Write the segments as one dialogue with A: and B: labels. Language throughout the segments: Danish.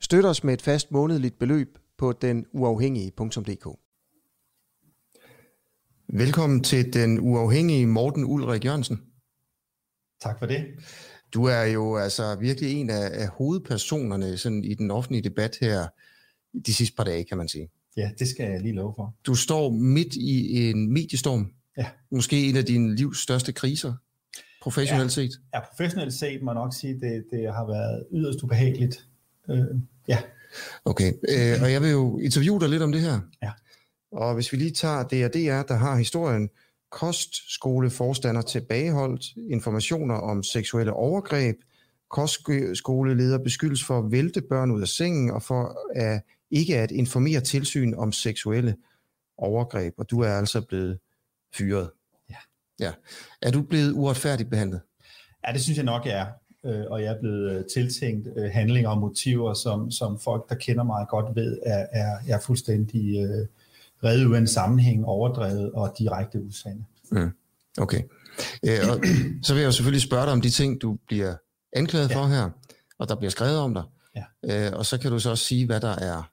A: Støt os med et fast månedligt beløb på denuafhængige.dk. Velkommen til den uafhængige Morten Ulrik Jørgensen.
B: Tak for det.
A: Du er jo altså virkelig en af, af hovedpersonerne sådan i den offentlige debat her de sidste par dage, kan man sige.
B: Ja, det skal jeg lige love for.
A: Du står midt i en mediestorm.
B: Ja.
A: Måske en af dine livs største kriser, professionelt
B: ja.
A: set.
B: Ja, professionelt set må jeg nok sige, at det, det har været yderst ubehageligt. Øh, ja.
A: Okay, øh, og jeg vil jo interviewe dig lidt om det her.
B: Ja.
A: Og hvis vi lige tager DRDR, der har historien, kostskoleforstander tilbageholdt, informationer om seksuelle overgreb, kostskoleleder beskyldes for at vælte børn ud af sengen og for at ikke at informere tilsyn om seksuelle overgreb, og du er altså blevet fyret.
B: Ja.
A: ja. Er du blevet uretfærdigt behandlet?
B: Ja, det synes jeg nok, jeg er. Øh, og jeg er blevet øh, tiltænkt øh, handlinger og motiver, som, som folk, der kender mig godt ved, er, er, er fuldstændig øh, reddet ud af en sammenhæng, overdrevet og direkte usande.
A: Mm. Okay. Øh, og så vil jeg jo selvfølgelig spørge dig om de ting, du bliver anklaget ja. for her, og der bliver skrevet om dig.
B: Ja.
A: Øh, og så kan du så også sige, hvad der er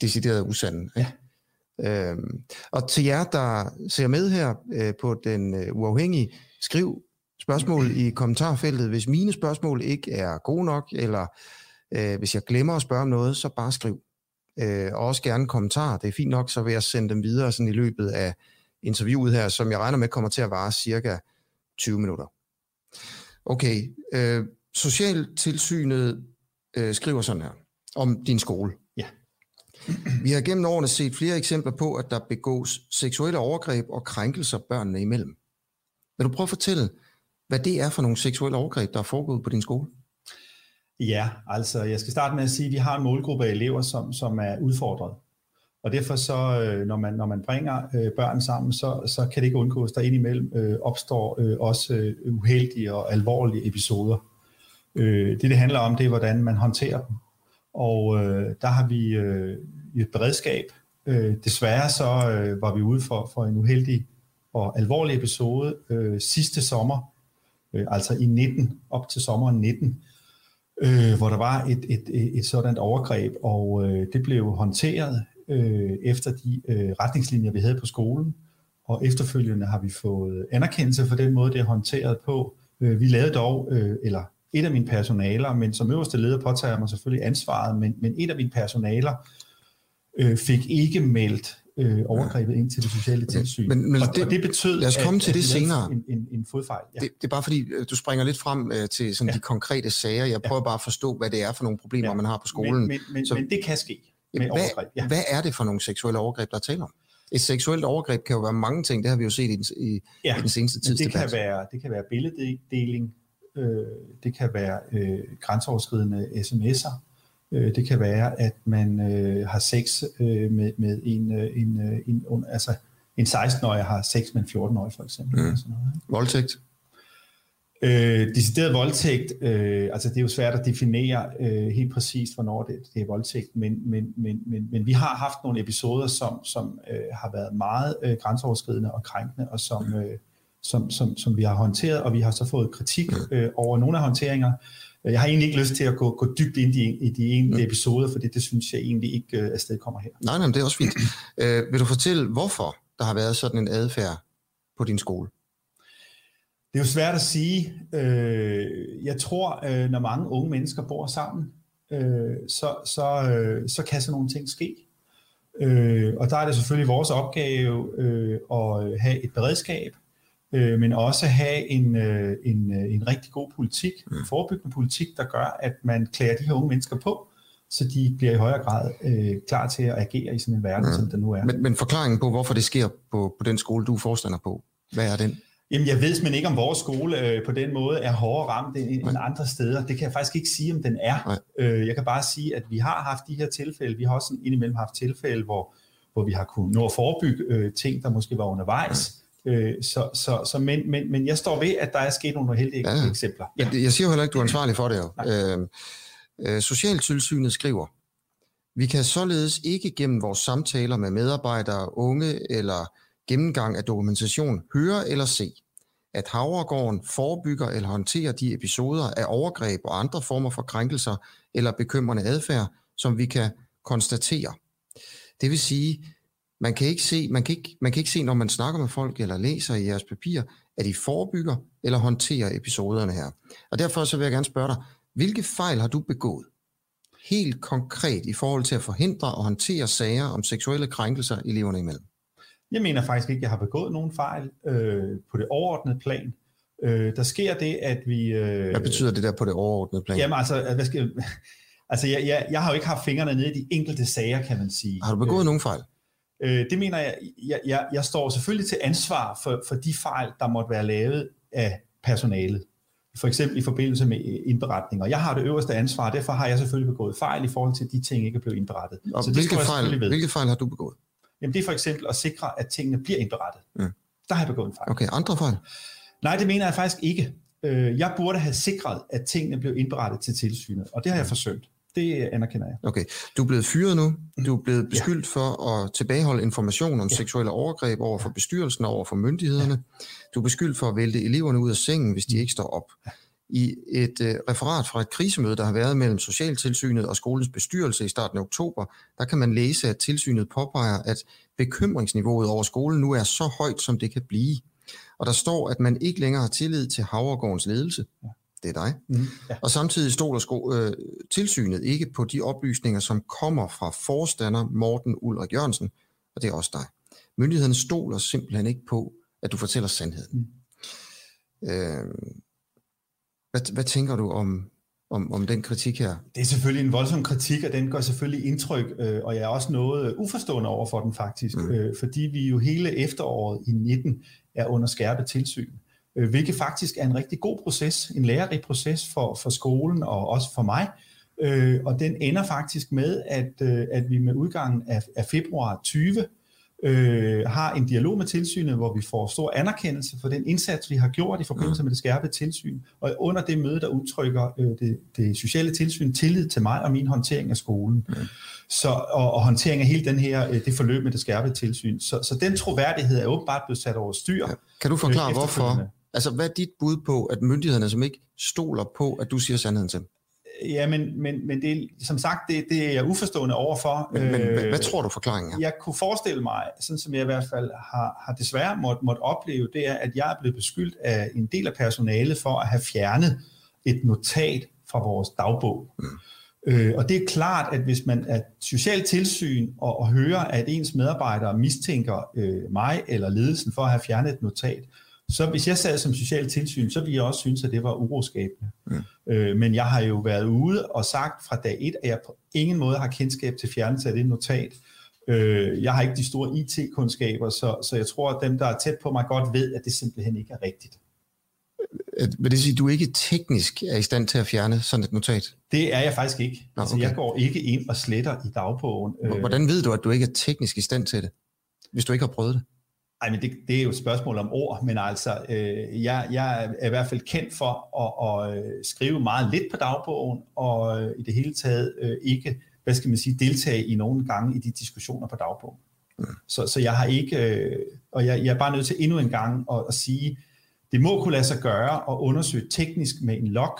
A: decideret usande.
B: Ja.
A: Øhm, og til jer, der ser med her øh, på den øh, uafhængige, skriv spørgsmål i kommentarfeltet. Hvis mine spørgsmål ikke er gode nok, eller øh, hvis jeg glemmer at spørge om noget, så bare skriv. Øh, og også gerne kommentarer. Det er fint nok, så vil jeg sende dem videre sådan i løbet af interviewet her, som jeg regner med kommer til at vare cirka 20 minutter. Okay, øh, Socialtilsynet øh, skriver sådan her om din skole.
B: Ja.
A: Vi har gennem årene set flere eksempler på, at der begås seksuelle overgreb og krænkelser børnene imellem. Vil du prøve at fortælle, hvad det er for nogle seksuelle overgreb, der er foregået på din skole?
B: Ja, altså jeg skal starte med at sige, at vi har en målgruppe af elever, som, som er udfordret. Og derfor så, øh, når man, når man bringer øh, børn sammen, så, så kan det ikke undgås, der indimellem øh, opstår øh, også øh, uheldige og alvorlige episoder. Øh, det, det handler om, det er, hvordan man håndterer dem. Og øh, der har vi øh, et beredskab. Øh, desværre så øh, var vi ude for, for en uheldig og alvorlig episode øh, sidste sommer, øh, altså i 19, op til sommeren 19, øh, hvor der var et, et, et, et sådan overgreb, og øh, det blev håndteret øh, efter de øh, retningslinjer, vi havde på skolen, og efterfølgende har vi fået anerkendelse for den måde, det er håndteret på. Øh, vi lavede dog, øh, eller et af mine personaler, men som øverste leder påtager mig selvfølgelig ansvaret, men, men et af mine personaler øh, fik ikke meldt øh, overgrebet ind til det sociale tilsyn.
A: Men, men
B: og,
A: det,
B: og det betød,
A: lad os komme
B: at,
A: til det
B: at
A: senere.
B: En, en, en fodfejl. Ja.
A: Det, det er bare fordi, øh, du springer lidt frem øh, til sådan
B: Ja.
A: de konkrete sager. Jeg prøver bare at forstå, hvad det er for nogle problemer,
B: Ja.
A: man har på skolen.
B: men, men,
A: Så-
B: men det kan ske med
A: hvad,
B: overgreb. Ja.
A: hvad er det for nogle seksuelle overgreb, der er tale om? Et seksuelt overgreb kan jo være mange ting, det har vi jo set i den, i,
B: Ja,
A: i den seneste tids
B: det kan være, det kan være billeddeling, øh, det kan være øh, grænseoverskridende sms'er, øh, det kan være, at man øh, har sex øh, med, med en, øh, en, øh, en, un- altså en 16-årig har sex med en 14-årig for eksempel.
A: Mm.
B: Sådan noget?
A: Voldtægt?
B: Øh, decideret voldtægt, øh, altså det er jo svært at definere øh, helt præcist, hvornår det, det er voldtægt, men, men, men, men, men vi har haft nogle episoder, som, som øh, har været meget øh, grænseoverskridende og krænkende, og som, øh, som, som, som vi har håndteret, og vi har så fået kritik øh, over nogle af håndteringer. Jeg har egentlig ikke lyst til at gå, gå dybt ind i, i de enkelte episoder, fordi det synes jeg egentlig ikke øh, afsted kommer her.
A: Nej, nej, men det er også fint. øh, vil du fortælle, hvorfor der har været sådan en adfærd på din skole?
B: Det er jo svært at sige. Øh, jeg tror, øh, når mange unge mennesker bor sammen, øh, så, så, øh, så kan sådan nogle ting ske. Øh, og der er det selvfølgelig vores opgave øh, at have et beredskab, øh, men også have en, øh, en, øh, en rigtig god politik, en forebyggende politik, der gør, at man klæder de her unge mennesker på, så de bliver i højere grad øh, klar til at agere i sådan en verden,
A: Mm.
B: som der nu er.
A: Men, men forklaringen på, hvorfor det sker på, på den skole, du er forstander på, hvad er den?
B: Jamen, jeg ved men ikke, om vores skole øh, på den måde er hårdere ramt end, end andre steder. Det kan jeg faktisk ikke sige, om den er. Øh, jeg kan bare sige, at vi har haft de her tilfælde. Vi har også indimellem haft tilfælde, hvor, hvor vi har kunnet nå at forebygge øh, ting, der måske var undervejs. Øh, så, så, så, men, men, men jeg står ved, at der er sket nogle heldige ja. eksempler.
A: Ja. Jeg siger jo heller ikke, du er ansvarlig for det. Jo. Øh, øh, Socialtilsynet skriver, vi kan således ikke gennem vores samtaler med medarbejdere, unge eller gennemgang af dokumentation høre eller se, at Havregården forebygger eller håndterer de episoder af overgreb og andre former for krænkelser eller bekymrende adfærd, som vi kan konstatere. Det vil sige, man kan ikke se, man kan ikke, man kan ikke se, når man snakker med folk eller læser i jeres papir, at I forebygger eller håndterer episoderne her. Og derfor så vil jeg gerne spørge dig, hvilke fejl har du begået? Helt konkret i forhold til at forhindre og håndtere sager om seksuelle krænkelser eleverne imellem.
B: Jeg mener faktisk ikke, at jeg har begået nogen fejl øh, på det overordnede plan. Øh, der sker det, at vi... Øh,
A: hvad betyder det der på det overordnede plan?
B: Jamen altså, hvad skal, altså jeg, jeg, jeg har jo ikke haft fingrene nede i de enkelte sager, kan man sige.
A: Har du begået øh, nogen fejl?
B: Øh, det mener jeg, jeg, jeg, jeg står selvfølgelig til ansvar for, for de fejl, der måtte være lavet af personalet. For eksempel i forbindelse med indberetninger. Jeg har det øverste ansvar, og derfor har jeg selvfølgelig begået fejl i forhold til, at de ting ikke er blevet indberettet.
A: Og Så hvilke, fejl, hvilke fejl har du begået?
B: Jamen det er for eksempel at sikre, at tingene bliver indberettet. Mm. Der har jeg begået en fejl.
A: Okay, andre fejl?
B: Nej, det mener jeg faktisk ikke. Øh, jeg burde have sikret, at tingene blev indberettet til tilsynet, og det har jeg forsøgt. Det anerkender jeg.
A: Okay. Du er blevet fyret nu. Du er blevet beskyldt ja. for at tilbageholde information om ja. seksuelle overgreb over for bestyrelsen og over for myndighederne. Ja. Du er beskyldt for at vælte eleverne ud af sengen, hvis de ikke står op. Ja. I et uh, referat fra et krisemøde, der har været mellem Socialtilsynet og skolens bestyrelse i starten af oktober, der kan man læse, at tilsynet påpeger, at bekymringsniveauet over skolen nu er så højt, som det kan blive. Og der står, at man ikke længere har tillid til Havregårdens ledelse. Ja det er dig. Mm, ja. Og samtidig stoler sko, øh, tilsynet ikke på de oplysninger, som kommer fra forstander Morten Ulrik Jørgensen, og det er også dig. Myndighederne stoler simpelthen ikke på, at du fortæller sandheden. Mm. Øh, hvad, hvad tænker du om, om, om den kritik her?
B: Det er selvfølgelig en voldsom kritik, og den gør selvfølgelig indtryk, øh, og jeg er også noget uforstående over for den faktisk, mm. øh, fordi vi jo hele efteråret i 19 er under skærpet tilsyn øh, hvilket faktisk er en rigtig god proces, en lærerig proces for, for skolen og også for mig. Øh, og den ender faktisk med, at, øh, at vi med udgangen af, af februar 20 øh, har en dialog med tilsynet, hvor vi får stor anerkendelse for den indsats, vi har gjort i forbindelse med det skærpede tilsyn. Og under det møde, der udtrykker øh, det, det sociale tilsyn tillid til mig og min håndtering af skolen. Mm. Så, og, og håndtering af hele den her, øh, det forløb med det skærpede tilsyn. Så, så den troværdighed er åbenbart blevet sat over styr.
A: Kan du forklare, øh, hvorfor, Altså, hvad er dit bud på, at myndighederne som ikke stoler på, at du siger sandheden til dem?
B: Ja, men, men, men det, som sagt, det, det er jeg uforstående overfor.
A: Men, men hvad, hvad tror du forklaringen er?
B: Jeg kunne forestille mig, sådan som jeg i hvert fald har, har desværre måtte, måtte opleve, det er, at jeg er blevet beskyldt af en del af personalet for at have fjernet et notat fra vores dagbog. Mm. Øh, og det er klart, at hvis man er socialt tilsyn og, og hører, at ens medarbejdere mistænker øh, mig eller ledelsen for at have fjernet et notat, så hvis jeg sad som social tilsyn, så ville jeg også synes, at det var uroskabende. Mm. Øh, men jeg har jo været ude og sagt fra dag et, at jeg på ingen måde har kendskab til fjernelse af det notat. Øh, jeg har ikke de store IT-kundskaber, så, så jeg tror, at dem, der er tæt på mig, godt ved, at det simpelthen ikke er rigtigt.
A: Vil det sige, at du ikke teknisk er i stand til at fjerne sådan et notat?
B: Det er jeg faktisk ikke. Nå, altså, okay. Jeg går ikke ind og sletter i dagbogen.
A: Hvordan ved du, at du ikke er teknisk i stand til det, hvis du ikke har prøvet det?
B: Ej, men det, det er jo et spørgsmål om ord, men altså, øh, jeg, jeg er i hvert fald kendt for at, at øh, skrive meget lidt på dagbogen, og øh, i det hele taget øh, ikke, hvad skal man sige, deltage i nogle gange i de diskussioner på dagbogen. Mm. Så, så jeg har ikke, øh, og jeg, jeg er bare nødt til endnu en gang at, at sige, det må kunne lade sig gøre at undersøge teknisk med en log,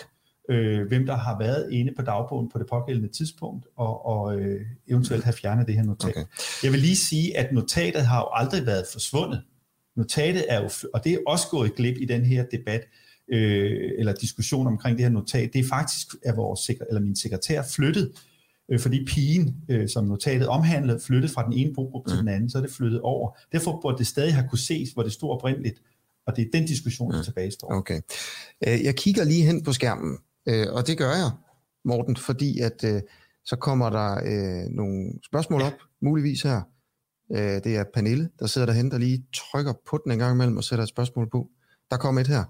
B: øh, hvem der har været inde på dagbogen på det pågældende tidspunkt, og, og øh, eventuelt have fjernet det her notat. Okay. Jeg vil lige sige, at notatet har jo aldrig været forsvundet. Notatet er jo, og det er også gået glip i den her debat, øh, eller diskussion omkring det her notat, det er faktisk, at vores, eller min sekretær flyttet, øh, fordi pigen, øh, som notatet omhandlede, flyttet fra den ene bogruppe mm. til den anden, så er det flyttet over. Derfor burde det stadig have kunne ses, hvor det stod oprindeligt, og det er den diskussion, der mm. tilbage står.
A: Okay. Øh, jeg kigger lige hen på skærmen, Øh, og det gør jeg, Morten, fordi at øh, så kommer der øh, nogle spørgsmål op, muligvis her. Øh, det er Pernille, der sidder derhen, der lige trykker på den en gang imellem og sætter et spørgsmål på. der kommer et her.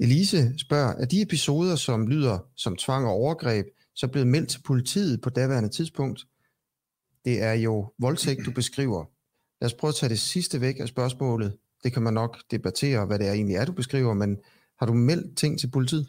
A: Elise spørger, er de episoder, som lyder som tvang og overgreb, så blevet meldt til politiet på daværende tidspunkt? Det er jo voldtægt, du beskriver. Lad os prøve at tage det sidste væk af spørgsmålet. Det kan man nok debattere, hvad det er egentlig er, du beskriver, men har du meldt ting til politiet?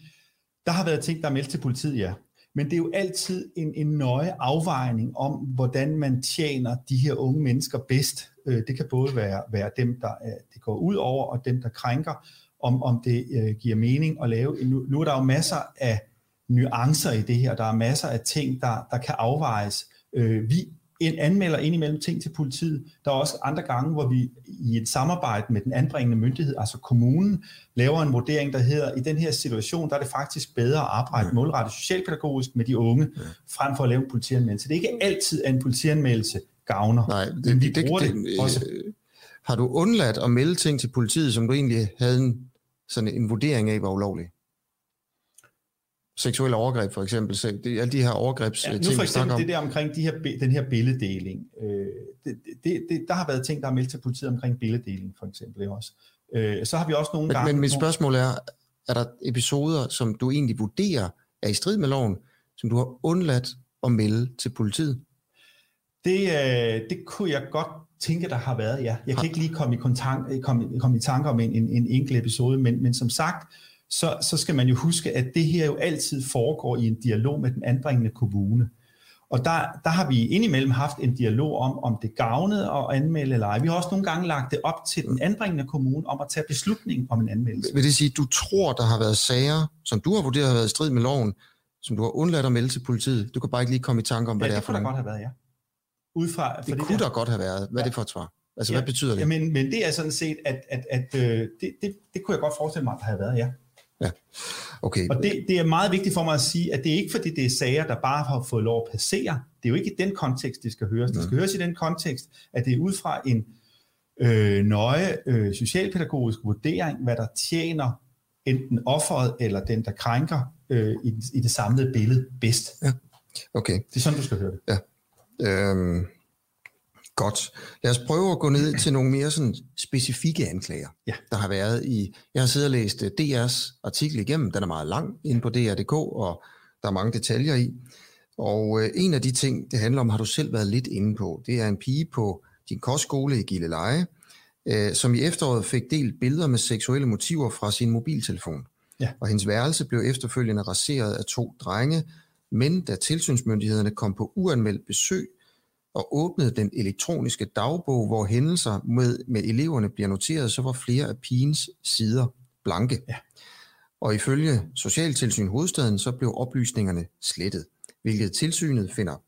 B: Der har været ting, der er meldt til politiet, ja. Men det er jo altid en, en nøje afvejning om, hvordan man tjener de her unge mennesker bedst. Øh, det kan både være, være dem, der øh, det går ud over, og dem, der krænker, om, om det øh, giver mening at lave. Nu, nu er der jo masser af nuancer i det her. Der er masser af ting, der, der kan afvejes. Øh, vi en anmelder indimellem ting til politiet. Der er også andre gange, hvor vi i et samarbejde med den anbringende myndighed, altså kommunen, laver en vurdering, der hedder, i den her situation, der er det faktisk bedre at arbejde målrettet socialpædagogisk med de unge, frem for at lave en politianmeldelse. Det er ikke altid, at en politianmeldelse gavner.
A: Nej, det, men vi det, bruger det, det også. Øh, har du undladt at melde ting til politiet, som du egentlig havde en, sådan en vurdering af, var ulovligt? Seksuelle overgreb for eksempel, så det, alle de her overgrebs ja,
B: nu for eksempel det der omkring de her, den her billeddeling, øh, det, det, det, der har været ting, der er meldt til politiet omkring billeddeling for eksempel også. Øh, så har vi også nogle
A: men,
B: gange...
A: Men mit spørgsmål er, er der episoder, som du egentlig vurderer er i strid med loven, som du har undladt at melde til politiet?
B: Det, øh, det kunne jeg godt tænke, der har været, ja. Jeg kan ikke lige komme i, kontakt, komme, komme i tanke om en, en, en enkelt episode, men, men som sagt, så, så skal man jo huske, at det her jo altid foregår i en dialog med den anbringende kommune. Og der, der har vi indimellem haft en dialog om, om det gavnede at anmelde eller ej. Vi har også nogle gange lagt det op til den anbringende kommune om at tage beslutning om en anmeldelse.
A: Vil det sige, at du tror, der har været sager, som du har vurderet har været i strid med loven, som du har undladt at melde til politiet? Du kan bare ikke lige komme i tanke om, hvad
B: ja,
A: det er
B: for det
A: kunne
B: godt have været, ja. Udfra,
A: det, det kunne der, der godt have været. Hvad ja. er det for et svar? Altså, ja, hvad betyder det?
B: Ja, men, men det er sådan set, at, at, at øh, det, det, det kunne jeg godt forestille mig, at der havde været, ja.
A: Ja. Okay.
B: Og det, det er meget vigtigt for mig at sige, at det er ikke fordi, det er sager, der bare har fået lov at passere. Det er jo ikke i den kontekst, det skal høres. Det skal høres i den kontekst, at det er ud fra en øh, nøje øh, socialpædagogisk vurdering, hvad der tjener enten offeret eller den, der krænker øh, i, i det samlede billede bedst.
A: Ja. Okay.
B: Det er sådan, du skal høre det.
A: Ja. Øhm, Godt. Lad os prøve at gå ned til nogle mere sådan specifikke anklager,
B: ja.
A: der har været i... Jeg har siddet og læst øh, DR's artikel igennem, den er meget lang inde på DR.dk, og der er mange detaljer i. Og øh, en af de ting, det handler om, har du selv været lidt inde på. Det er en pige på din kostskole i Gilleleje, øh, som i efteråret fik delt billeder med seksuelle motiver fra sin mobiltelefon.
B: Ja.
A: Og hendes værelse blev efterfølgende raseret af to drenge, men da tilsynsmyndighederne kom på uanmeldt besøg, og åbnede den elektroniske dagbog, hvor hændelser med, med eleverne bliver noteret, så var flere af pigens sider blanke.
B: Ja.
A: Og ifølge Socialtilsyn Hovedstaden, så blev oplysningerne slettet, hvilket tilsynet finder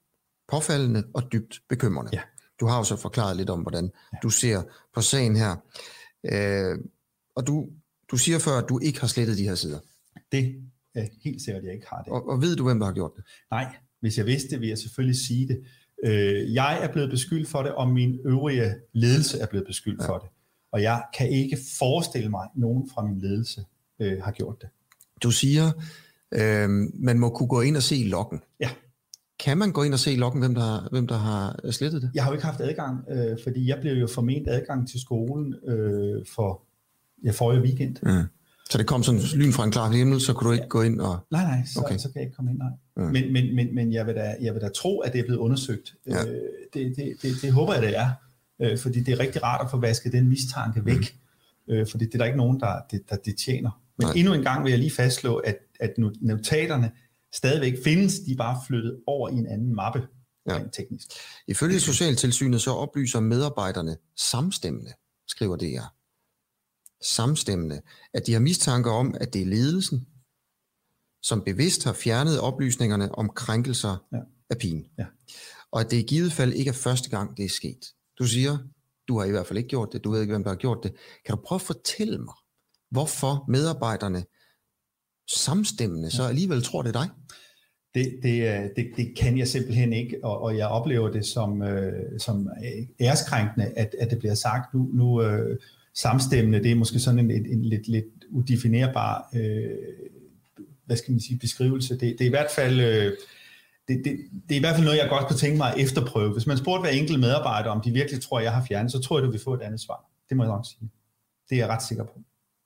A: påfaldende og dybt bekymrende.
B: Ja.
A: Du har jo så forklaret lidt om, hvordan ja. du ser på sagen her. Øh, og du, du siger før, at du ikke har slettet de her sider.
B: Det er helt sikkert, at jeg ikke har det.
A: Og, og ved du, hvem der har gjort det?
B: Nej, hvis jeg vidste ville jeg selvfølgelig sige det. Øh, jeg er blevet beskyldt for det, og min øvrige ledelse er blevet beskyldt ja. for det. Og jeg kan ikke forestille mig, at nogen fra min ledelse øh, har gjort det.
A: Du siger, øh, man må kunne gå ind og se loggen.
B: Ja.
A: Kan man gå ind og se loggen, hvem der, hvem der har slettet det?
B: Jeg har jo ikke haft adgang, øh, fordi jeg blev jo forment adgang til skolen øh, for ja, forrige weekend.
A: Mm. Så det kom sådan lyn fra en klar himmel, så kunne du ikke ja. gå ind og...
B: Nej, nej, så, okay. så kan jeg ikke komme ind, nej. Mm. Men, men, men, men jeg, vil da, jeg vil da tro, at det er blevet undersøgt. Ja. Øh, det, det, det, det håber jeg, det er. Øh, fordi det er rigtig rart at få vasket den mistanke væk. Mm. Øh, fordi det er der ikke nogen, der det, der det tjener. Men nej. endnu en gang vil jeg lige fastslå, at, at notaterne stadigvæk findes. De er bare flyttet over i en anden mappe. Ja. Teknisk.
A: Ifølge Socialtilsynet så oplyser medarbejderne samstemmende, skriver det her samstemmende, at de har mistanke om, at det er ledelsen, som bevidst har fjernet oplysningerne om krænkelser ja. af pigen.
B: Ja.
A: Og at det i givet fald ikke er første gang, det er sket. Du siger, du har i hvert fald ikke gjort det, du ved ikke, hvem der har gjort det. Kan du prøve at fortælle mig, hvorfor medarbejderne samstemmende så alligevel tror, det er dig?
B: Det, det, det, det kan jeg simpelthen ikke, og, og jeg oplever det som, øh, som æreskrænkende, at, at det bliver sagt, nu, nu øh, samstemmende, det er måske sådan en, en, en lidt, lidt udefinerbar øh, hvad skal man sige, beskrivelse. Det, det er i hvert fald... Øh, det, det, det er i hvert fald noget, jeg godt kunne tænke mig at efterprøve. Hvis man spurgte hver enkelt medarbejder, om de virkelig tror, at jeg har fjernet, så tror jeg, du vil få et andet svar. Det må jeg nok sige. Det er jeg ret sikker på.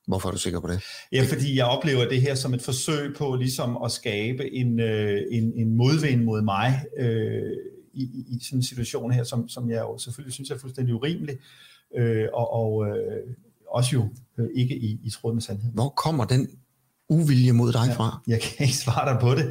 A: Hvorfor er du sikker på det?
B: Ja, fordi jeg oplever det her som et forsøg på ligesom at skabe en, øh, en, en modvind mod mig øh, i, i sådan en situation her, som, som jeg jo selvfølgelig synes er fuldstændig urimelig, øh, og, og øh, også jo øh, ikke i, i tråd med sandheden.
A: Hvor kommer den uvilje mod dig ja, fra?
B: Jeg kan ikke svare dig på det.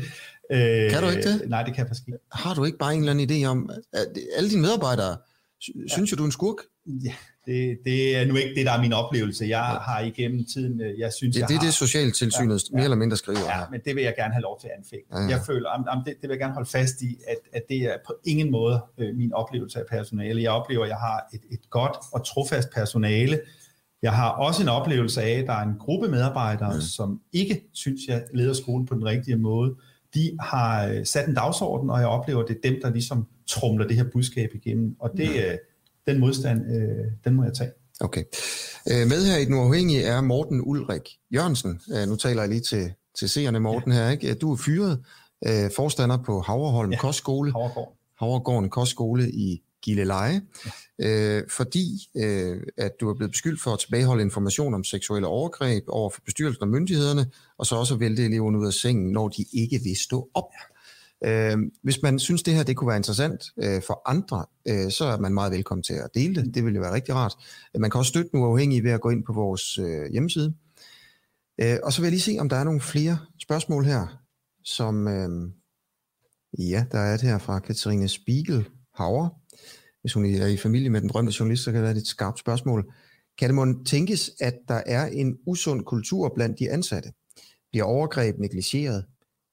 A: Øh, kan du ikke det?
B: Nej, det kan jeg faktisk ikke.
A: Har du ikke bare en eller anden idé om, at alle dine medarbejdere, synes ja. jo, du er en skurk?
B: Ja, det, det er nu ikke det, der er min oplevelse. Jeg har igennem tiden, øh, jeg synes,
A: det,
B: jeg
A: det er det, Socialtilsynet ja, mere eller mindre skriver.
B: Ja, men det vil jeg gerne have lov til at anfægte. Ja, ja. Jeg føler, om, om det, det vil jeg gerne holde fast i, at, at det er på ingen måde øh, min oplevelse af personale. Jeg oplever, at jeg har et, et godt og trofast personale. Jeg har også en oplevelse af, at der er en gruppe medarbejdere, ja. som ikke synes, jeg leder skolen på den rigtige måde. De har øh, sat en dagsorden, og jeg oplever, at det er dem, der ligesom trumler det her budskab igennem. Og det, ja. den modstand, øh, den må jeg tage.
A: Okay. Med her i Den Uafhængige er Morten Ulrik Jørgensen. Nu taler jeg lige til, til seerne, Morten, ja. her. Ikke? Du er fyret, forstander på Havreholm ja. Kostskole.
B: Havregården.
A: Havregården Kostskole i Gilleleje, øh, fordi øh, at du er blevet beskyldt for at tilbageholde information om seksuelle overgreb over for bestyrelsen og myndighederne, og så også at vælte eleverne ud af sengen, når de ikke vil stå op. Øh, hvis man synes, det her det kunne være interessant øh, for andre, øh, så er man meget velkommen til at dele det. Det ville være rigtig rart. Man kan også støtte den uafhængige ved at gå ind på vores øh, hjemmeside. Øh, og så vil jeg lige se, om der er nogle flere spørgsmål her, som... Øh, ja, der er et her fra Katarina Spiegel Hauer. Hvis hun er i familie med den drømte journalist, så kan det være et skarpt spørgsmål. Kan det måske tænkes, at der er en usund kultur blandt de ansatte? Bliver overgreb negligeret?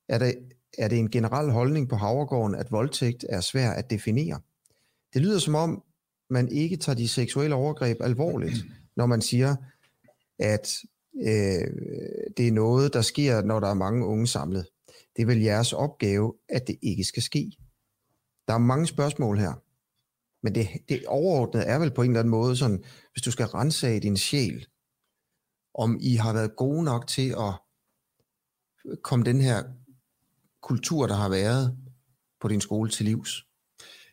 A: Er det, er det en generel holdning på Havregården, at voldtægt er svær at definere. Det lyder som om, man ikke tager de seksuelle overgreb alvorligt, når man siger, at øh, det er noget, der sker, når der er mange unge samlet. Det er vel jeres opgave, at det ikke skal ske. Der er mange spørgsmål her. Men det, det overordnede er vel på en eller anden måde sådan, hvis du skal rense din sjæl, om I har været gode nok til at komme den her kultur, der har været på din skole til livs?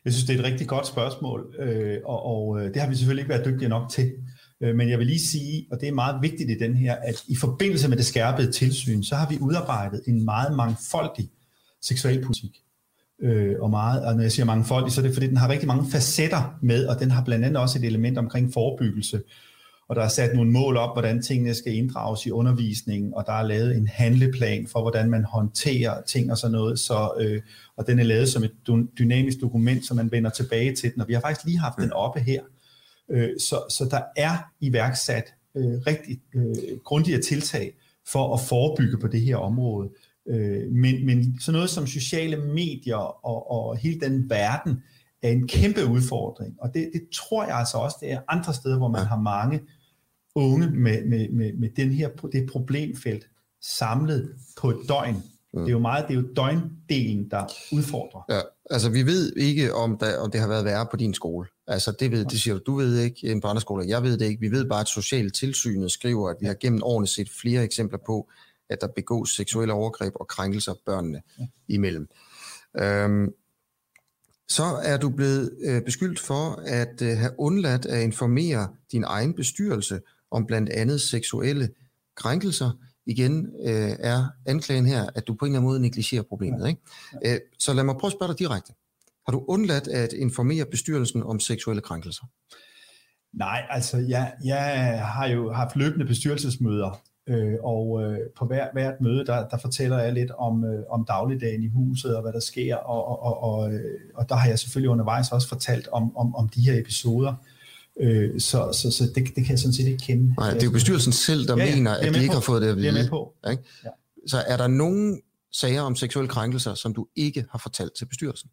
B: Jeg synes, det er et rigtig godt spørgsmål, øh, og, og øh, det har vi selvfølgelig ikke været dygtige nok til. Øh, men jeg vil lige sige, og det er meget vigtigt i den her, at i forbindelse med det skærpede tilsyn, så har vi udarbejdet en meget mangfoldig seksualpolitik. Øh, og, meget, og når jeg siger mangfoldig, så er det fordi, den har rigtig mange facetter med, og den har blandt andet også et element omkring forebyggelse og der er sat nogle mål op, hvordan tingene skal inddrages i undervisningen, og der er lavet en handleplan for, hvordan man håndterer ting og sådan noget, så, øh, og den er lavet som et dynamisk dokument, så man vender tilbage til den, og vi har faktisk lige haft den oppe her. Øh, så, så der er iværksat øh, rigtig øh, grundige tiltag for at forebygge på det her område. Øh, men, men sådan noget som sociale medier og, og hele den verden er en kæmpe udfordring, og det, det tror jeg altså også, det er andre steder, hvor man har mange unge med, med, med, med den her, det problemfelt samlet på et døgn. Mm. Det er jo meget, det er jo døgndelen, der udfordrer.
A: Ja, altså vi ved ikke, om, der, om det har været værre på din skole. Altså det, ved, det siger du, du ved ikke en på andre skoler. Jeg ved det ikke. Vi ved bare, at Socialt Tilsynet skriver, at vi har gennem årene set flere eksempler på, at der begås seksuelle overgreb og krænkelser børnene ja. imellem. Øhm, så er du blevet øh, beskyldt for at øh, have undladt at informere din egen bestyrelse om blandt andet seksuelle krænkelser. Igen øh, er anklagen her, at du på en eller anden måde negligerer problemet. Ikke? Øh, så lad mig prøve at spørge dig direkte. Har du undladt at informere bestyrelsen om seksuelle krænkelser?
B: Nej, altså jeg, jeg har jo haft løbende bestyrelsesmøder, øh, og øh, på hver, hvert møde, der, der fortæller jeg lidt om, øh, om dagligdagen i huset, og hvad der sker, og, og, og, og, øh, og der har jeg selvfølgelig undervejs også fortalt om, om, om de her episoder. Øh, så så, så det, det kan jeg sådan set ikke kende.
A: Nej, det er jo bestyrelsen selv, der ja, ja, mener, at de ikke på. har fået det at vide.
B: Det er med på.
A: Ikke? Ja. Så er der nogen sager om seksuelle krænkelser, som du ikke har fortalt til bestyrelsen?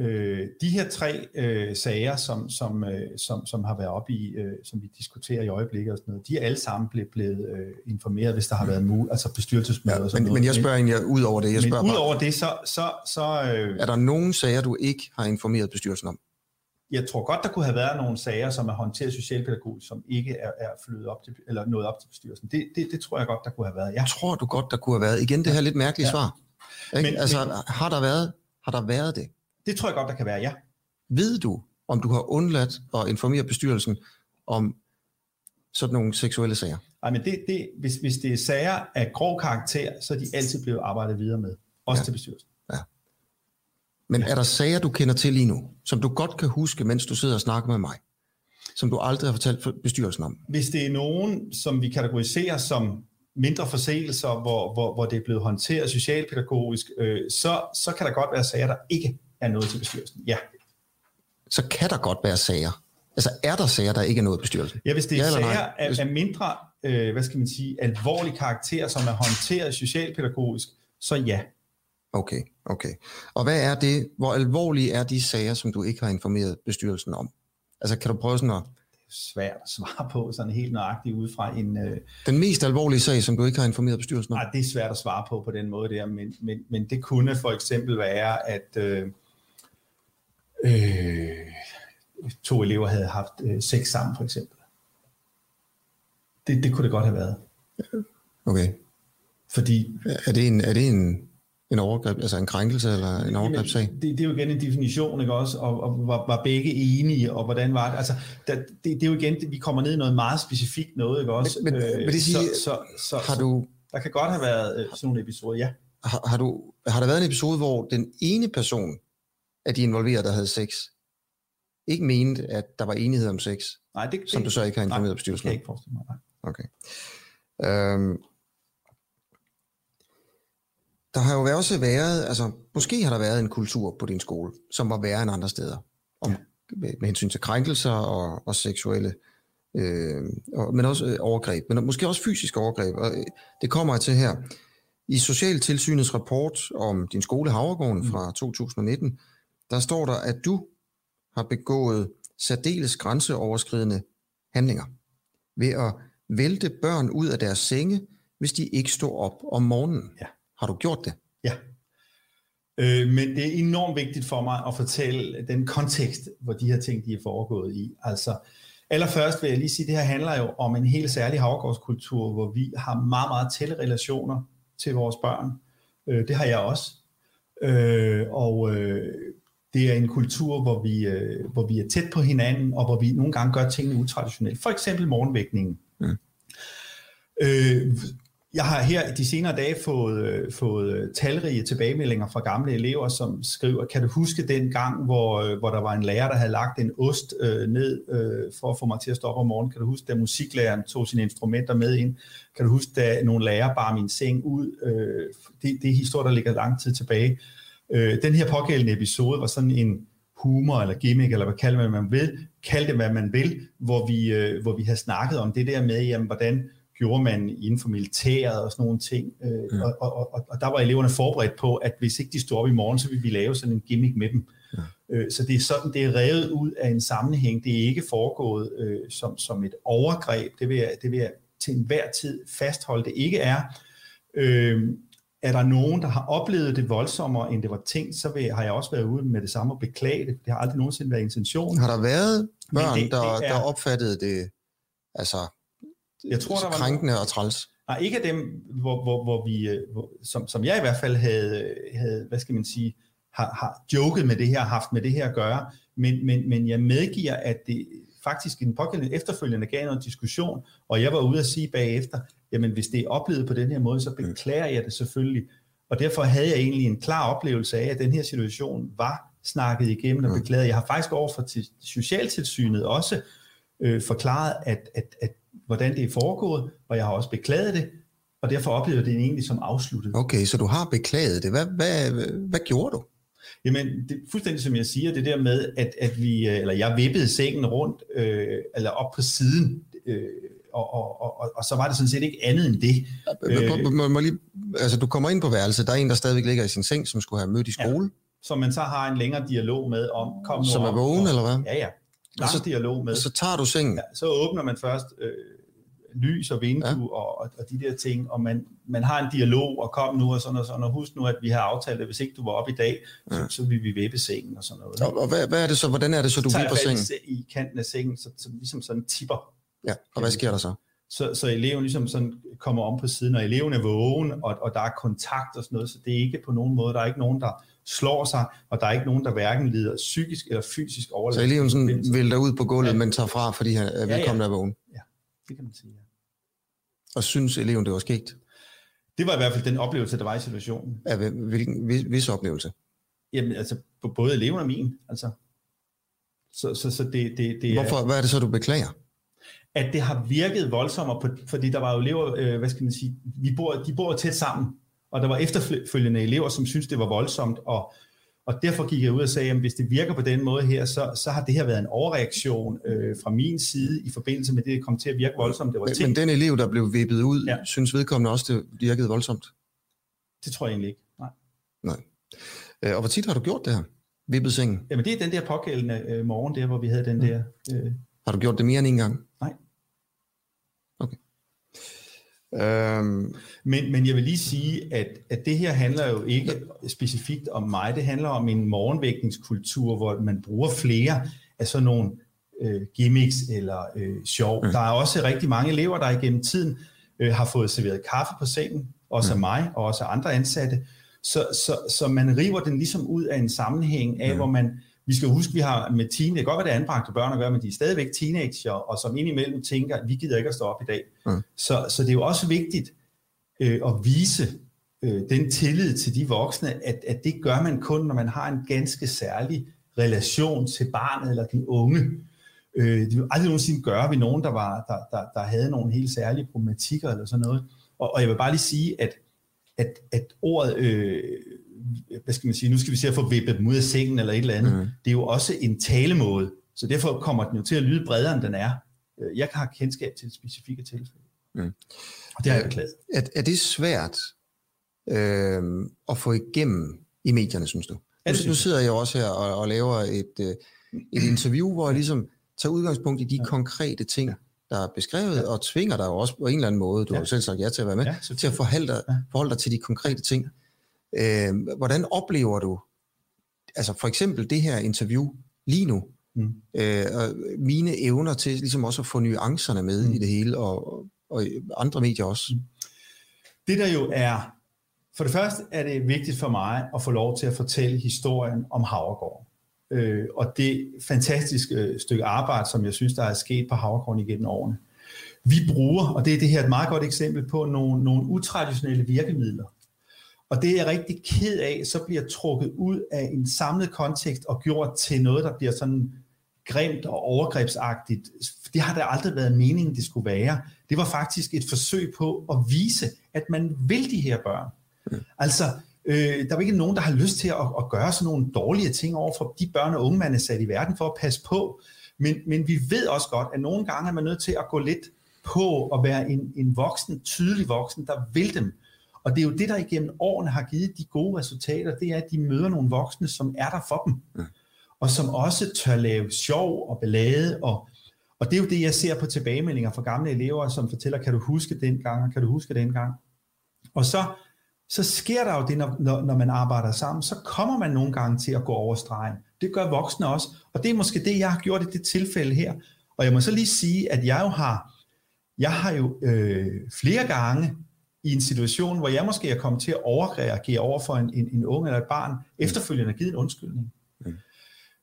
B: Øh, de her tre øh, sager, som, som, øh, som, som har været oppe i, øh, som vi diskuterer i øjeblikket og sådan noget, de er alle sammen blevet, blevet øh, informeret, hvis der har været muligt, altså bestyrelsesmøder ja, og sådan
A: men,
B: noget.
A: Men jeg spørger egentlig ud over det. Jeg spørger
B: men ud over det, så... så, så øh,
A: er der nogen sager, du ikke har informeret bestyrelsen om?
B: jeg tror godt, der kunne have været nogle sager, som er håndteret socialpædagogisk, som ikke er, er flyttet op til, eller nået op til bestyrelsen. Det, det, det tror jeg godt, der kunne have været, ja.
A: Tror du godt, der kunne have været? Igen, det her lidt mærkelige ja. svar. Ikke? Men, altså, men, har, der været, har der været det?
B: Det tror jeg godt, der kan være, ja.
A: Ved du, om du har undladt at informere bestyrelsen om sådan nogle seksuelle sager?
B: Nej, men det, det, hvis, hvis det er sager af grov karakter, så er de altid blevet arbejdet videre med. Også ja. til bestyrelsen. Ja.
A: Men ja. er der sager, du kender til lige nu, som du godt kan huske, mens du sidder og snakker med mig, som du aldrig har fortalt bestyrelsen om?
B: Hvis det er nogen, som vi kategoriserer som mindre forseelser, hvor, hvor, hvor det er blevet håndteret socialpædagogisk, øh, så, så kan der godt være sager, der ikke er noget til bestyrelsen. Ja.
A: Så kan der godt være sager? Altså er der sager, der ikke er noget bestyrelsen?
B: Ja, hvis det er ja sager af, af mindre, øh, hvad skal man sige, alvorlig karakter, som er håndteret socialpædagogisk, så ja.
A: Okay, okay. Og hvad er det, hvor alvorlige er de sager, som du ikke har informeret bestyrelsen om? Altså kan du prøve sådan at
B: svært at svare på, sådan helt nøjagtigt ud fra en... Øh...
A: Den mest alvorlige sag, som du ikke har informeret bestyrelsen om?
B: Nej, det er svært at svare på på den måde der, men, men, men det kunne for eksempel være, at øh, øh, to elever havde haft øh, sex sammen, for eksempel. Det, det kunne det godt have været.
A: Okay.
B: Fordi...
A: Er det en, er det en en overgreb, altså en krænkelse eller en overgrebssag?
B: Det, det er jo igen en definition, ikke også? Og, og var, var begge enige, og hvordan var det? Altså, der, det, det er jo igen, vi kommer ned i noget meget specifikt noget, ikke også?
A: Men, men øh, det sige, så, så, så, har du...
B: Der kan godt have været øh, sådan nogle episoder, ja.
A: Har, har, du, har der været en episode, hvor den ene person af de involverede, der havde sex, ikke mente, at der var enighed om sex,
B: nej, det,
A: som
B: det,
A: du så ikke har informeret bestyrelsen
B: om? Nej, det kan jeg ikke forestille
A: mig, nej. Okay. Øhm, der har jo også været, altså måske har der været en kultur på din skole, som var værre end andre steder, om, ja. med, med hensyn til krænkelser og, og seksuelle, øh, og, men også øh, overgreb, men måske også fysisk overgreb. Og, øh, det kommer jeg til her. I Socialtilsynets rapport om din skole Havregården mm. fra 2019, der står der, at du har begået særdeles grænseoverskridende handlinger ved at vælte børn ud af deres senge, hvis de ikke står op om morgenen. Ja. Har du gjort det?
B: Ja. Øh, men det er enormt vigtigt for mig at fortælle den kontekst, hvor de her ting de er foregået i. Altså, allerførst vil jeg lige sige, at det her handler jo om en helt særlig havgårdskultur, hvor vi har meget, meget tætte relationer til vores børn. Øh, det har jeg også. Øh, og øh, det er en kultur, hvor vi, øh, hvor vi er tæt på hinanden, og hvor vi nogle gange gør tingene utraditionelt. For eksempel morgenvækningen. Mm. Øh, jeg har her de senere dage fået, øh, fået øh, talrige tilbagemeldinger fra gamle elever, som skriver, kan du huske den gang, hvor, øh, hvor der var en lærer, der havde lagt en ost øh, ned øh, for at få mig til at stoppe om morgenen? Kan du huske, da musiklæreren tog sine instrumenter med ind? Kan du huske, da nogle lærere bar min seng ud? Øh, det, det er historier, der ligger lang tid tilbage. Øh, den her pågældende episode var sådan en humor eller gimmick, eller hvad kalder man, man vil, kald det hvad man vil, hvor vi, øh, hvor vi har snakket om det der med, jamen, hvordan gjorde man inden for militæret og sådan nogle ting. Øh, ja. og, og, og, og der var eleverne forberedt på, at hvis ikke de stod op i morgen, så ville vi lave sådan en gimmick med dem. Ja. Øh, så det er sådan, det er revet ud af en sammenhæng. Det er ikke foregået øh, som, som et overgreb. Det vil, jeg, det vil jeg til enhver tid fastholde, det ikke er. Øh, er der nogen, der har oplevet det voldsommere, end det var tænkt, så vil, har jeg også været ude med det samme og beklage det. Det har aldrig nogensinde været intentionen.
A: Har der været børn, det, der, det er, der opfattede det altså jeg tror, der var krænkende noget, og træls.
B: Nej, ikke af dem, hvor, hvor, hvor vi, øh, hvor, som, som jeg i hvert fald havde, havde hvad skal man sige, har, har joket med det her, haft med det her at gøre, men, men, men jeg medgiver, at det faktisk i den pågældende efterfølgende gav noget diskussion, og jeg var ude at sige bagefter, jamen hvis det er oplevet på den her måde, så beklager jeg det selvfølgelig. Og derfor havde jeg egentlig en klar oplevelse af, at den her situation var snakket igennem og mm. beklaget. Jeg har faktisk overfor til Socialtilsynet også øh, forklaret, at, at, at hvordan det er foregået, og jeg har også beklaget det, og derfor oplever det egentlig som afsluttet.
A: Okay, så du har beklaget det. Hvad, hvad, hvad gjorde du?
B: Jamen, det fuldstændig som jeg siger, det der med, at, at vi, eller jeg vippede sengen rundt, øh, eller op på siden, øh, og, og, og, og så var det sådan set ikke andet end det.
A: Øh, må, må lige, altså, du kommer ind på værelset, der er en, der stadigvæk ligger i sin seng, som skulle have mødt i skole. Ja,
B: som man så har en længere dialog med om.
A: Kom nu som er vågen, eller hvad?
B: Ja, ja. Lang
A: så,
B: dialog med.
A: Så tager du sengen? Ja,
B: så åbner man først øh, lys og vindue ja. og, og, og de der ting, og man, man har en dialog, og kom nu og sådan og sådan, og husk nu, at vi har aftalt, at hvis ikke du var op i dag, ja. så, så vil vi vippe sengen og sådan noget.
A: Og, og hvad, hvad er det så, hvordan er det så, du vipper sengen?
B: Så i kanten af sengen, så, så ligesom sådan tipper.
A: Ja, og hvad sker der så?
B: Så, så eleven ligesom sådan kommer om på siden, og eleven er vågen, og, og der er kontakt og sådan noget, så det er ikke på nogen måde, der er ikke nogen, der slår sig, og der er ikke nogen, der hverken lider psykisk eller fysisk overlast.
A: Så eleven sådan vælter ud på gulvet, ja. men tager fra, fordi han er velkommen ja, ja. er vågen?
B: Ja. Det kan man sige, ja.
A: Og synes eleven, det var sket?
B: Det var i hvert fald den oplevelse, der var i situationen.
A: Ja, hvilken vis, vis oplevelse?
B: Jamen, altså, både eleven og min, altså. Så, så, så det, det, det
A: Hvorfor,
B: er,
A: hvad er det så, du beklager?
B: At det har virket voldsommere, på, fordi der var jo elever, øh, hvad skal man sige, vi bor, de bor tæt sammen, og der var efterfølgende elever, som synes det var voldsomt, og, og derfor gik jeg ud og sagde, at hvis det virker på den måde her, så, så har det her været en overreaktion øh, fra min side i forbindelse med det, det kom til at virke voldsomt. Det var
A: men, men den elev, der blev vippet ud,
B: Ja.
A: synes vedkommende også, det virkede voldsomt?
B: Det tror jeg egentlig ikke. Nej.
A: Nej. Øh, Og hvor tit har du gjort det her? Vippet sengen?
B: Jamen det er den der pågældende øh, morgen der, hvor vi havde den der... Øh,
A: Har du gjort det mere end en gang?
B: Nej.
A: Okay. Øhm,
B: Men, men jeg vil lige sige, at, at det her handler jo ikke specifikt om mig. Det handler om en morgenvækningskultur, hvor man bruger flere af sådan nogle øh, gimmicks eller øh, sjov. Mm. Der er også rigtig mange elever, der igennem tiden øh, har fået serveret kaffe på sengen, også af mig og også af andre ansatte. Så, så, så man river den ligesom ud af en sammenhæng af, mm. hvor man, vi skal huske, vi har med teen, det kan godt være, det er anbragte børn at gøre, men de er stadigvæk teenager, og som indimellem tænker, vi gider ikke at stå op i dag.
A: Mm.
B: Så, så det er jo også vigtigt øh, at vise øh, den tillid til de voksne, at, at det gør man kun, når man har en ganske særlig relation til barnet eller den unge. Øh, det vil aldrig nogensinde gøre ved nogen, der, var, der, der, der havde nogle helt særlige problematikker eller sådan noget. Og, og jeg vil bare lige sige, at, at, at ordet, øh, hvad skal man sige, nu skal vi se at få vippet dem ud af sengen eller et eller andet, mm. det er jo også en talemåde, så derfor kommer den jo til at lyde bredere, end den er. Øh, Jeg har kendskab til specifikke tilfælde.
A: Mm.
B: Og det har jeg beklaget.
A: er, er det svært øh, at få igennem i medierne, synes du?
B: Ja,
A: Nu, nu sidder jeg også her og, og laver et, øh, et interview, hvor jeg ligesom tager udgangspunkt i de ja. konkrete ting, der er beskrevet, ja. og tvinger dig jo også på en eller anden måde, du ja. Har jo selv sagt ja til at være med,
B: Ja,
A: til at forholde dig,
B: Ja.
A: forholde dig til de konkrete ting. Øh, hvordan oplever du, altså for eksempel det her interview lige nu,
B: Mm.
A: øh, og mine evner til ligesom også at få nuancerne med mm. i det hele, og, og, andre medier også. Mm.
B: Det der jo er, for det første er det vigtigt for mig at få lov til at fortælle historien om Havregården. Øh, og det fantastiske øh, stykke arbejde, som jeg synes, der er sket på Havregården igennem årene. Vi bruger, og det er det her et meget godt eksempel på, nogle, nogle utraditionelle virkemidler. Og det er jeg rigtig ked af, så bliver trukket ud af en samlet kontekst og gjort til noget, der bliver sådan grimt og overgrebsagtigt. Det har der aldrig været meningen, det skulle være. Det var faktisk et forsøg på at vise, at man vil de her børn. Mm. Altså, øh, der er ikke nogen, der har lyst til at, at gøre sådan nogle dårlige ting over for de børn og unge, man er sat i verden for at passe på. Men, men vi ved også godt, at nogle gange er man nødt til at gå lidt på at være en, en voksen, tydelig voksen, der vil dem. Og det er jo det, der igennem årene har givet de gode resultater, det er, at de møder nogle voksne, som er der for dem. Mm. Og som også tør lave sjov og ballade. Og, og det er jo det, jeg ser på tilbagemeldinger fra gamle elever, som fortæller, kan du huske den gang, og kan du huske den gang? Og så, så sker der jo det, når, når, når man arbejder sammen, så kommer man nogle gange til at gå over stregen. Det gør voksne også. Og det er måske det, jeg har gjort i det tilfælde her. Og jeg må så lige sige, at jeg jo har, jeg har jo øh, flere gange i en situation, hvor jeg måske er kommet til at overreagere over for en, en, en ung eller et barn, efterfølgende givet en undskyldning. Mm.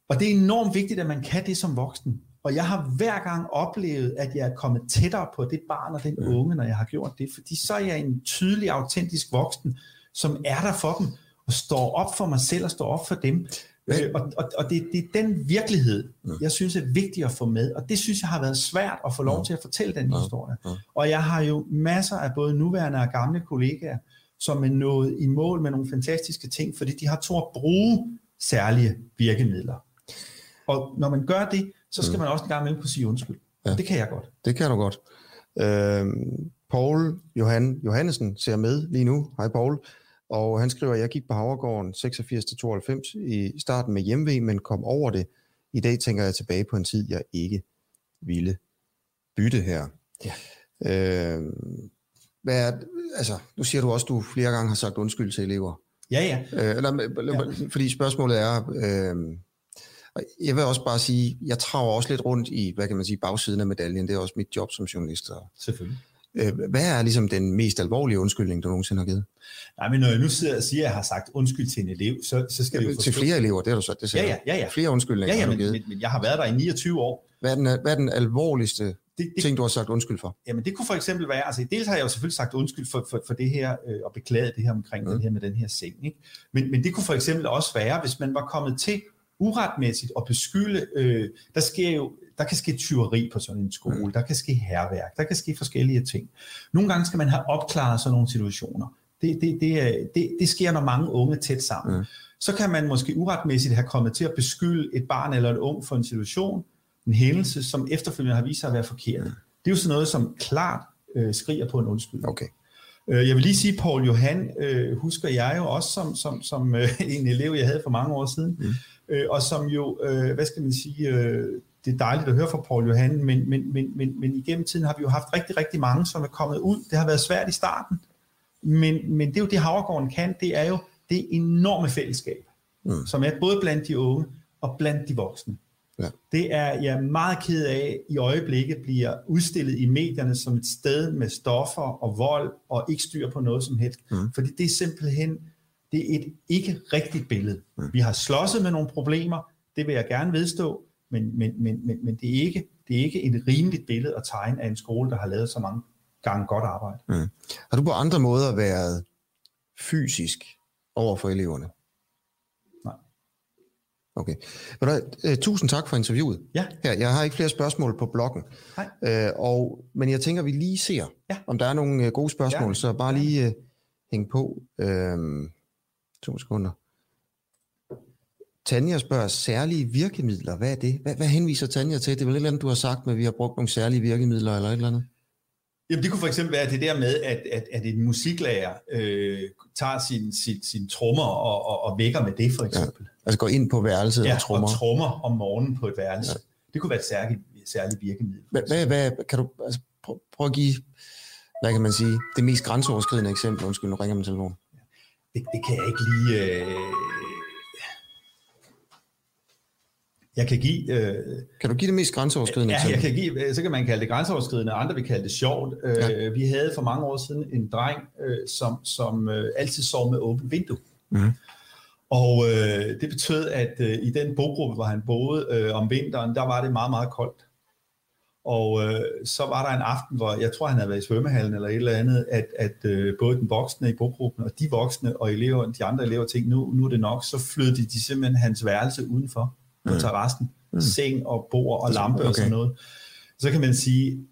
B: Og det er enormt vigtigt, at man kan det som voksen. Og jeg har hver gang oplevet, at jeg er kommet tættere på det barn og den mm. unge, når jeg har gjort det. Fordi så er jeg en tydelig, autentisk voksen, som er der for dem, og står op for mig selv og står op for dem. Øh, og og, og det, det er den virkelighed, jeg synes er vigtigt at få med. Og det synes jeg har været svært at få lov til at fortælle den historie. Og jeg har jo masser af både nuværende og gamle kollegaer, som er nået i mål med nogle fantastiske ting, fordi de har tort at bruge særlige virkemidler. Og når man gør det, så skal man også en gang på at sige undskyld. Ja. Det kan jeg godt.
A: Det kan du godt. Øhm, Paul Johan Johannesen ser med lige nu. Hej Paul. Og han skriver, at jeg gik på Havregården 86-92 i starten med hjemve, men kom over det. I dag tænker jeg tilbage på en tid, jeg ikke ville bytte her.
B: Ja.
A: Øhm, hvad er, altså, nu siger du også, at du flere gange har sagt undskyld til elever.
B: Ja, ja.
A: Øh, eller, ja. Fordi spørgsmålet er, øh, jeg vil også bare sige, jeg traver også lidt rundt i, hvad kan man sige, bagsiden af medaljen. Det er også mit job som journalist.
B: Selvfølgelig.
A: Øh, hvad er ligesom den mest alvorlige undskyldning, du nogensinde har givet?
B: Nej, men når jeg nu sidder og siger, at jeg har sagt undskyld til en elev, så, så skal det jo.
A: Til flere elever, det har du sagt. Det
B: Ja, ja, ja, ja.
A: Flere undskyldninger
B: Ja, ja,
A: har du
B: men,
A: givet.
B: men, men jeg har været der i 29 år.
A: Hvad er den, hvad er den alvorligste det, det, ting, du har sagt undskyld for?
B: Jamen det kunne for eksempel være, altså dels har jeg jo selvfølgelig sagt undskyld for, for, for det her, øh, og beklaget det her omkring mm. den her med den her seng, ikke? Men, men det kunne for eksempel også være, hvis man var kommet til uretmæssigt at beskylde, øh, der sker jo, der kan ske tyveri på sådan en skole, mm. der kan ske herværk, der kan ske forskellige ting. Nogle gange skal man have opklaret sådan nogle situationer. Det, det, det, det, det sker, når mange unge er tæt sammen. Mm. Så kan man måske uretmæssigt have kommet til at beskylde et barn eller en ung for en situation, en hændelse, som efterfølgende har vist sig at være forkert. Mm. Det er jo sådan noget, som klart øh, skriger på en undskyld.
A: Okay.
B: Øh, jeg vil lige sige, Paul Johan øh, husker jeg jo også som, som, som øh, en elev, jeg havde for mange år siden, mm. Øh, og som jo, øh, hvad skal man sige, øh, det er dejligt at høre fra Paul Johan, men, men, men, men, men igennem tiden har vi jo haft rigtig, rigtig mange, som er kommet ud. Det har været svært i starten, men, men det er jo det, Havregården kan, det er jo det enorme fællesskab, mm. som er både blandt de unge og blandt de voksne. Ja. Det er jeg er meget ked af, i øjeblikket bliver udstillet i medierne som et sted med stoffer og vold og ikke styr på noget som helst. Mm. Fordi det er simpelthen det er et ikke rigtigt billede. Vi har slåsset med nogle problemer, det vil jeg gerne vedstå, men, men, men, men, men det, er ikke, det er ikke et rimeligt billede at tegne af en skole, der har lavet så mange gange godt arbejde. Mm.
A: Har du på andre måder været fysisk over for eleverne?
B: Nej.
A: Okay. Uh, tusind tak for interviewet.
B: Ja.
A: Her, jeg har ikke flere spørgsmål på bloggen.
B: Nej.
A: Uh, og, men jeg tænker, vi lige ser,
B: ja.
A: om der er nogle uh, gode spørgsmål, ja. så bare lige uh, hæng på. Uh, to sekunder. Tanja spørger, særlige virkemidler, hvad er det? Hvad, hvad henviser Tanja til? Det er vel et eller andet, du har sagt med, at vi har brugt nogle særlige virkemidler eller et eller andet?
B: Jamen det kunne for eksempel være det der med, at, at, at en musiklærer øh, tager sin, sin, sin trommer og, og, og vækker med det for eksempel.
A: Ja, altså går ind på værelset
B: ja,
A: og trommer.
B: og trommer om morgenen på et værelse. Ja. Det kunne være et særligt, særligt virkemiddel.
A: Hvad, hvad, hvad, kan du altså, prøv, prøv at give, hvad kan man sige, det mest grænseoverskridende eksempel? Undskyld, nu ringer min telefon.
B: Det, det kan jeg ikke lige... Øh, Jeg kan give... Øh,
A: kan du give det mest grænseoverskridende?
B: Ja, jeg kan give, øh, så kan man kalde det grænseoverskridende, andre vil kalde det sjovt. Øh, ja. Vi havde for mange år siden en dreng, øh, som, som altid sov med åbent vindue. Mm. Og øh, det betød, at øh, i den bogruppe, hvor han boede øh, om vinteren, der var det meget, meget koldt. Og øh, så var der en aften, hvor jeg tror, han havde været i svømmehallen eller et eller andet, at, at øh, både den voksne i bogruppen og de voksne og elever, de andre elever tænkte, nu, nu er det nok, så flyttede de simpelthen hans værelse udenfor på mm. terrassen. Mm. Seng og bord og lampe okay. og sådan noget. Så kan man sige,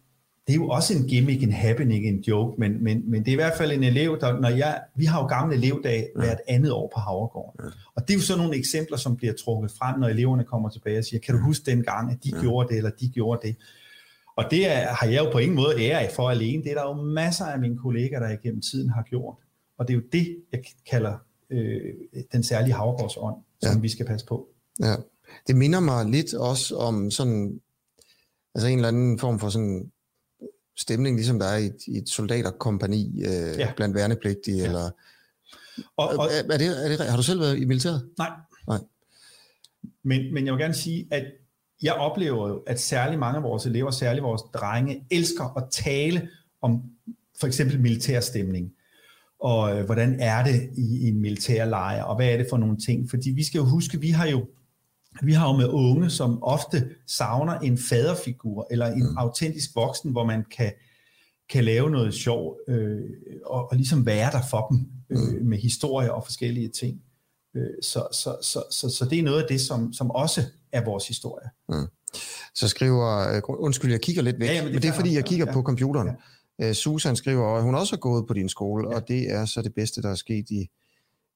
B: det er jo også en gimmick, en happening, en joke, men, men, men det er i hvert fald en elev, der, når jeg, vi har jo gamle elevdag mm. hvert andet år på Havregården. Mm. Og det er jo sådan nogle eksempler, som bliver trukket frem, når eleverne kommer tilbage og siger, kan du huske den gang, at de mm. gjorde det, eller de gjorde det. Og det er, har jeg jo på ingen måde ære for alene. Det er der jo masser af mine kolleger, der igennem tiden har gjort. Og det er jo det, jeg kalder øh, den særlige havregårdsånd, som ja. vi skal passe på.
A: Ja. Det minder mig lidt også om sådan, altså en eller anden form for sådan stemning, ligesom der er i et, i et soldaterkompani øh, ja. blandt værnepligtige, ja. eller... Og, og, er, er det, er det, har du selv været i militæret?
B: Nej.
A: Nej.
B: Men, men jeg vil gerne sige, at jeg oplever jo, at særlig mange af vores elever, særligt vores drenge, elsker at tale om for eksempel militærstemning. Og øh, hvordan er det i, i en militærlejr, og hvad er det for nogle ting? Fordi vi skal jo huske, vi har jo vi har jo med unge, som ofte savner en faderfigur, eller en mm. autentisk voksen, hvor man kan, kan lave noget sjov, øh, og, og ligesom være der for dem, øh, mm. med historie og forskellige ting. Øh, så, så, så, så, så det er noget af det, som, som også er vores historie. Mm.
A: Så skriver, øh, undskyld, jeg kigger lidt væk, ja, ja, men det, men det er fordi, jeg kigger ja. på computeren. Ja. Øh, Susan skriver, at hun også har gået på din skole, ja. og det er så det bedste, der er sket i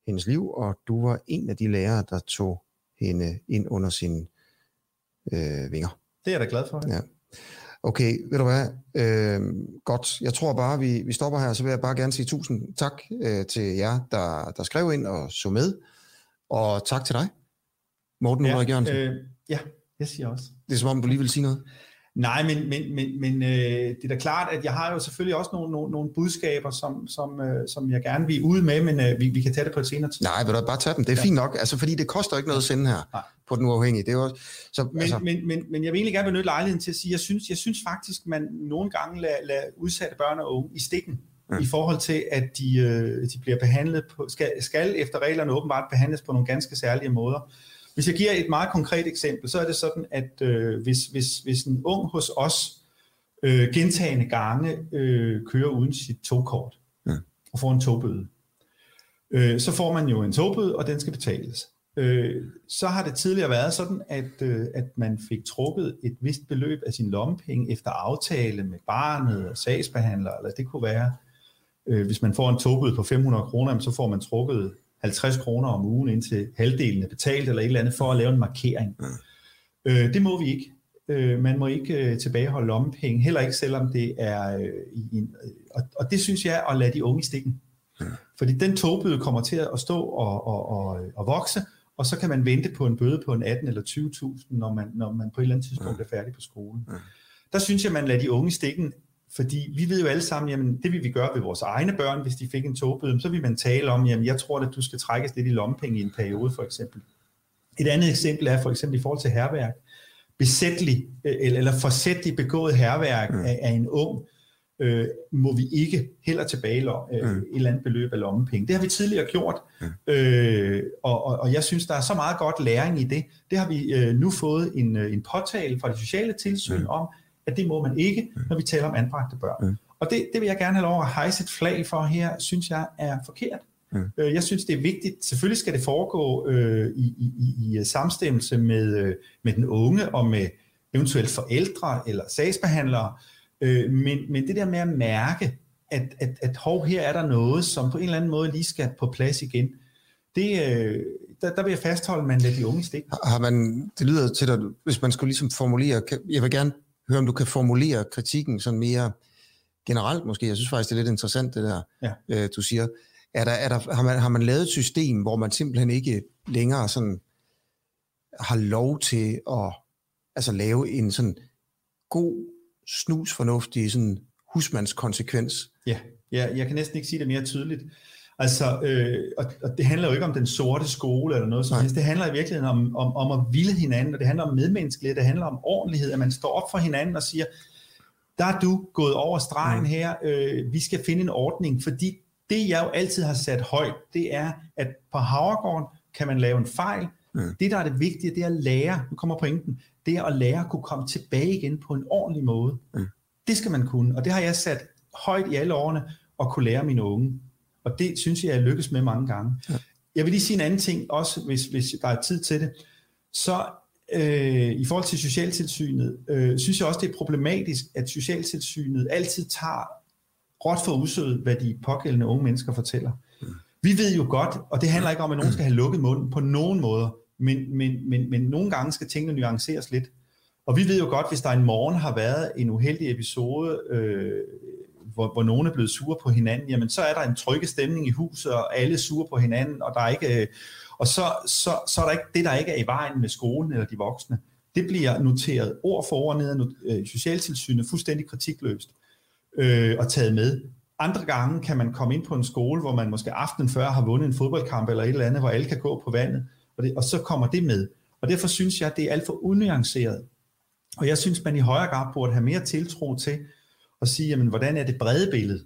A: hendes liv, og du var en af de lærere, der tog hende ind under sine øh, vinger.
B: Det er jeg da glad for.
A: Ja. Okay, ved du hvad? Øh, godt. Jeg tror bare, vi, vi stopper her, så vil jeg bare gerne sige tusind tak øh, til jer, der, der skrev ind og så med. Og tak til dig, Morten ja, Ulrik Jørgensen. Øh,
B: ja, jeg siger også.
A: Det er som om, du lige vil sige noget.
B: Nej, men, men, men, men øh, det er da klart, at jeg har jo selvfølgelig også nogle, nogle, nogle budskaber, som, som, øh, som jeg gerne vil ud med, men øh, vi, vi kan tage det på et senere tid.
A: Nej, vil du bare tage dem. Det er ja. fint nok, altså, fordi det koster ikke noget at sende her Nej. på den uafhængige. Det er også, så,
B: men, altså. men, men, men jeg vil egentlig gerne benytte lejligheden til at sige, jeg synes, jeg synes faktisk, man nogle gange lader, lader udsatte børn og unge i stikken, mm. i forhold til, at de, øh, de bliver behandlet på, skal, skal efter reglerne åbenbart behandles på nogle ganske særlige måder. Hvis jeg giver et meget konkret eksempel, så er det sådan, at øh, hvis, hvis, hvis en ung hos os øh, gentagende gange øh, kører uden sit togkort ja. og får en togbøde. Øh, så får man jo en togbøde, og den skal betales. Øh, så har det tidligere været sådan, at, øh, at man fik trukket et vist beløb af sin lommepenge efter aftale med barnet og sagsbehandler, eller det kunne være, øh, hvis man får en togbøde på 500 kroner, så får man trukket 50 kroner om ugen indtil halvdelen er betalt, eller et eller andet, for at lave en markering. Mm. Øh, det må vi ikke. Øh, man må ikke øh, tilbageholde lommepenge, heller ikke selvom det er øh, i en, øh, og, og det synes jeg er at lade de unge i stikken. Mm. Fordi den togbøde kommer til at stå og, og, og, og vokse, og så kan man vente på en bøde på en 18 eller 20.000, når man, når man på et eller andet tidspunkt er færdig på skolen. Der synes jeg, man lader de unge i stikken, fordi vi ved jo alle sammen, jamen det vil vi gøre ved vores egne børn, hvis de fik en togbøde, så vil man tale om, jamen jeg tror, at du skal trækkes lidt i lommepenge i en periode for eksempel. Et andet eksempel er for eksempel i forhold til herværk. Besættelig øh, eller forsætlig begået herværk mm. af, af en ung, øh, må vi ikke heller tilbage øh, mm. et eller andet beløb af lommepenge. Det har vi tidligere gjort, mm. øh, og, og, og jeg synes, der er så meget godt læring i det. Det har vi øh, nu fået en, øh, en påtale fra det sociale tilsyn mm. om, at det må man ikke, når vi taler om anbragte børn. Mm. Og det, det vil jeg gerne have lov at hejse et flag for her, synes jeg er forkert. Mm. Øh, jeg synes, det er vigtigt. Selvfølgelig skal det foregå øh, i, i, i, i samstemmelse med, øh, med den unge og med eventuelt forældre eller sagsbehandlere, Øh, men, men det der med at mærke, at, at, at hov, her er der noget, som på en eller anden måde lige skal på plads igen, det, øh, der, der vil jeg fastholde, at man lader de unge stikke.
A: Har man, det lyder til dig, hvis man skulle ligesom formulere, jeg vil gerne høre, om du kan formulere kritikken sådan mere generelt måske. Jeg synes faktisk, det er lidt interessant, det der, ja. øh, du siger. Er der, er der, har, man, har man lavet et system, hvor man simpelthen ikke længere sådan har lov til at altså lave en sådan god snusfornuftig sådan husmandskonsekvens.
B: Ja, ja, jeg kan næsten ikke sige det mere tydeligt. Altså, øh, og, og det handler jo ikke om den sorte skole eller noget som helst. Det handler i virkeligheden om, om, om at ville hinanden, og det handler om medmenneskelighed, det handler om ordentlighed, at man står op for hinanden og siger, der er du gået over stregen mm. her, øh, vi skal finde en ordning, fordi det jeg jo altid har sat højt, det er, at på Havregården kan man lave en fejl. Mm. Det, der er det vigtige, det er at lære, nu kommer pointen, det er at lære at kunne komme tilbage igen på en ordentlig måde. Mm. Det skal man kunne, og det har jeg sat højt i alle årene, at kunne lære mine unge. Og det synes jeg, jeg lykkes med mange gange. Ja. Jeg vil lige sige en anden ting, også hvis, hvis der er tid til det. Så øh, i forhold til Socialtilsynet, øh, synes jeg også, det er problematisk, at Socialtilsynet altid tager råt for usødet, hvad de pågældende unge mennesker fortæller. Mm. Vi ved jo godt, og det handler ikke om, at nogen skal have lukket munden på nogen måder, men, men, men, men nogle gange skal tingene nuanceres lidt. Og vi ved jo godt, hvis der en morgen har været en uheldig episode, øh, hvor, hvor nogen er blevet sure på hinanden, jamen så er der en trygge stemning i huset, og alle er sure på hinanden, og der er ikke, øh, og så, så, så er der ikke det, der ikke er i vejen med skolen eller de voksne. Det bliver noteret ord for ord ned af øh, socialtilsynet fuldstændig kritikløst øh, og taget med. Andre gange kan man komme ind på en skole, hvor man måske aftenen før har vundet en fodboldkamp eller et eller andet, hvor alle kan gå på vandet, og, det, og så kommer det med. Og derfor synes jeg, at det er alt for unuanceret. Og jeg synes, man i højere grad burde have mere tiltro til at sige, jamen, hvordan er det brede billede?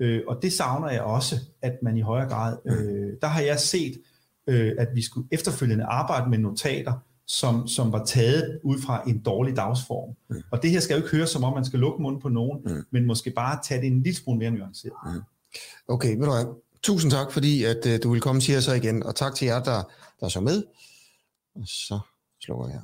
B: Øh, og det savner jeg også, at man i højere grad, øh, der har jeg set, øh, at vi skulle efterfølgende arbejde med notater, som, som var taget ud fra en dårlig dagsform. Mm. Og det her skal jo ikke høre, som om man skal lukke munden på nogen, mm. men måske bare tage det en lille smule mere nuanceret. Mm.
A: Okay, ved du hvad? Tusind tak, fordi at, uh, du vil komme til os igen, og tak til jer, der, der så med. Og så slukker jeg.